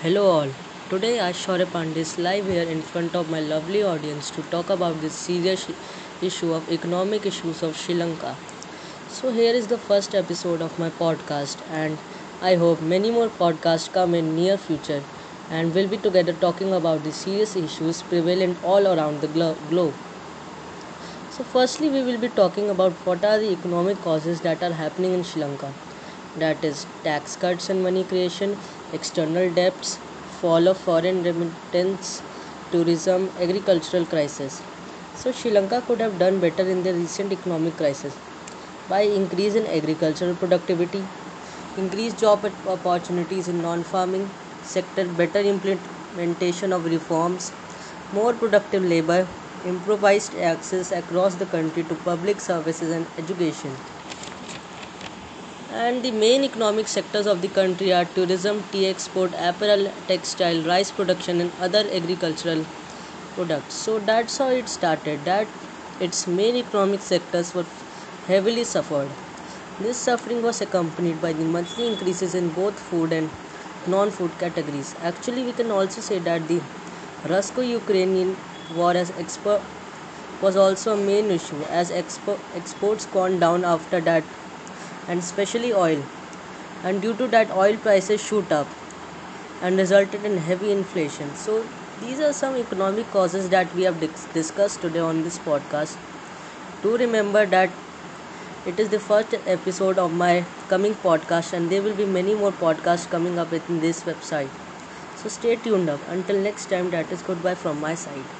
Hello all. Today Shaurya Pandey is live here in front of my lovely audience to talk about this serious issue of economic issues of Sri Lanka. So here is the first episode of my podcast and I hope many more podcasts come in near future and we'll be together talking about the serious issues prevalent all around the glo- globe. So firstly we will be talking about what are the economic causes that are happening in Sri Lanka that is tax cuts and money creation, external debts, fall of foreign remittance, tourism, agricultural crisis. So Sri Lanka could have done better in the recent economic crisis by increase in agricultural productivity, increased job opportunities in non-farming sector, better implementation of reforms, more productive labor, improvised access across the country to public services and education. And the main economic sectors of the country are tourism, tea export, apparel, textile, rice production, and other agricultural products. So that's how it started. That its main economic sectors were heavily suffered. This suffering was accompanied by the monthly increases in both food and non-food categories. Actually, we can also say that the Russo-Ukrainian war as expo- was also a main issue as expo- exports gone down after that and especially oil. And due to that, oil prices shoot up and resulted in heavy inflation. So, these are some economic causes that we have discussed today on this podcast. Do remember that it is the first episode of my coming podcast, and there will be many more podcasts coming up within this website. So, stay tuned up. Until next time, that is goodbye from my side.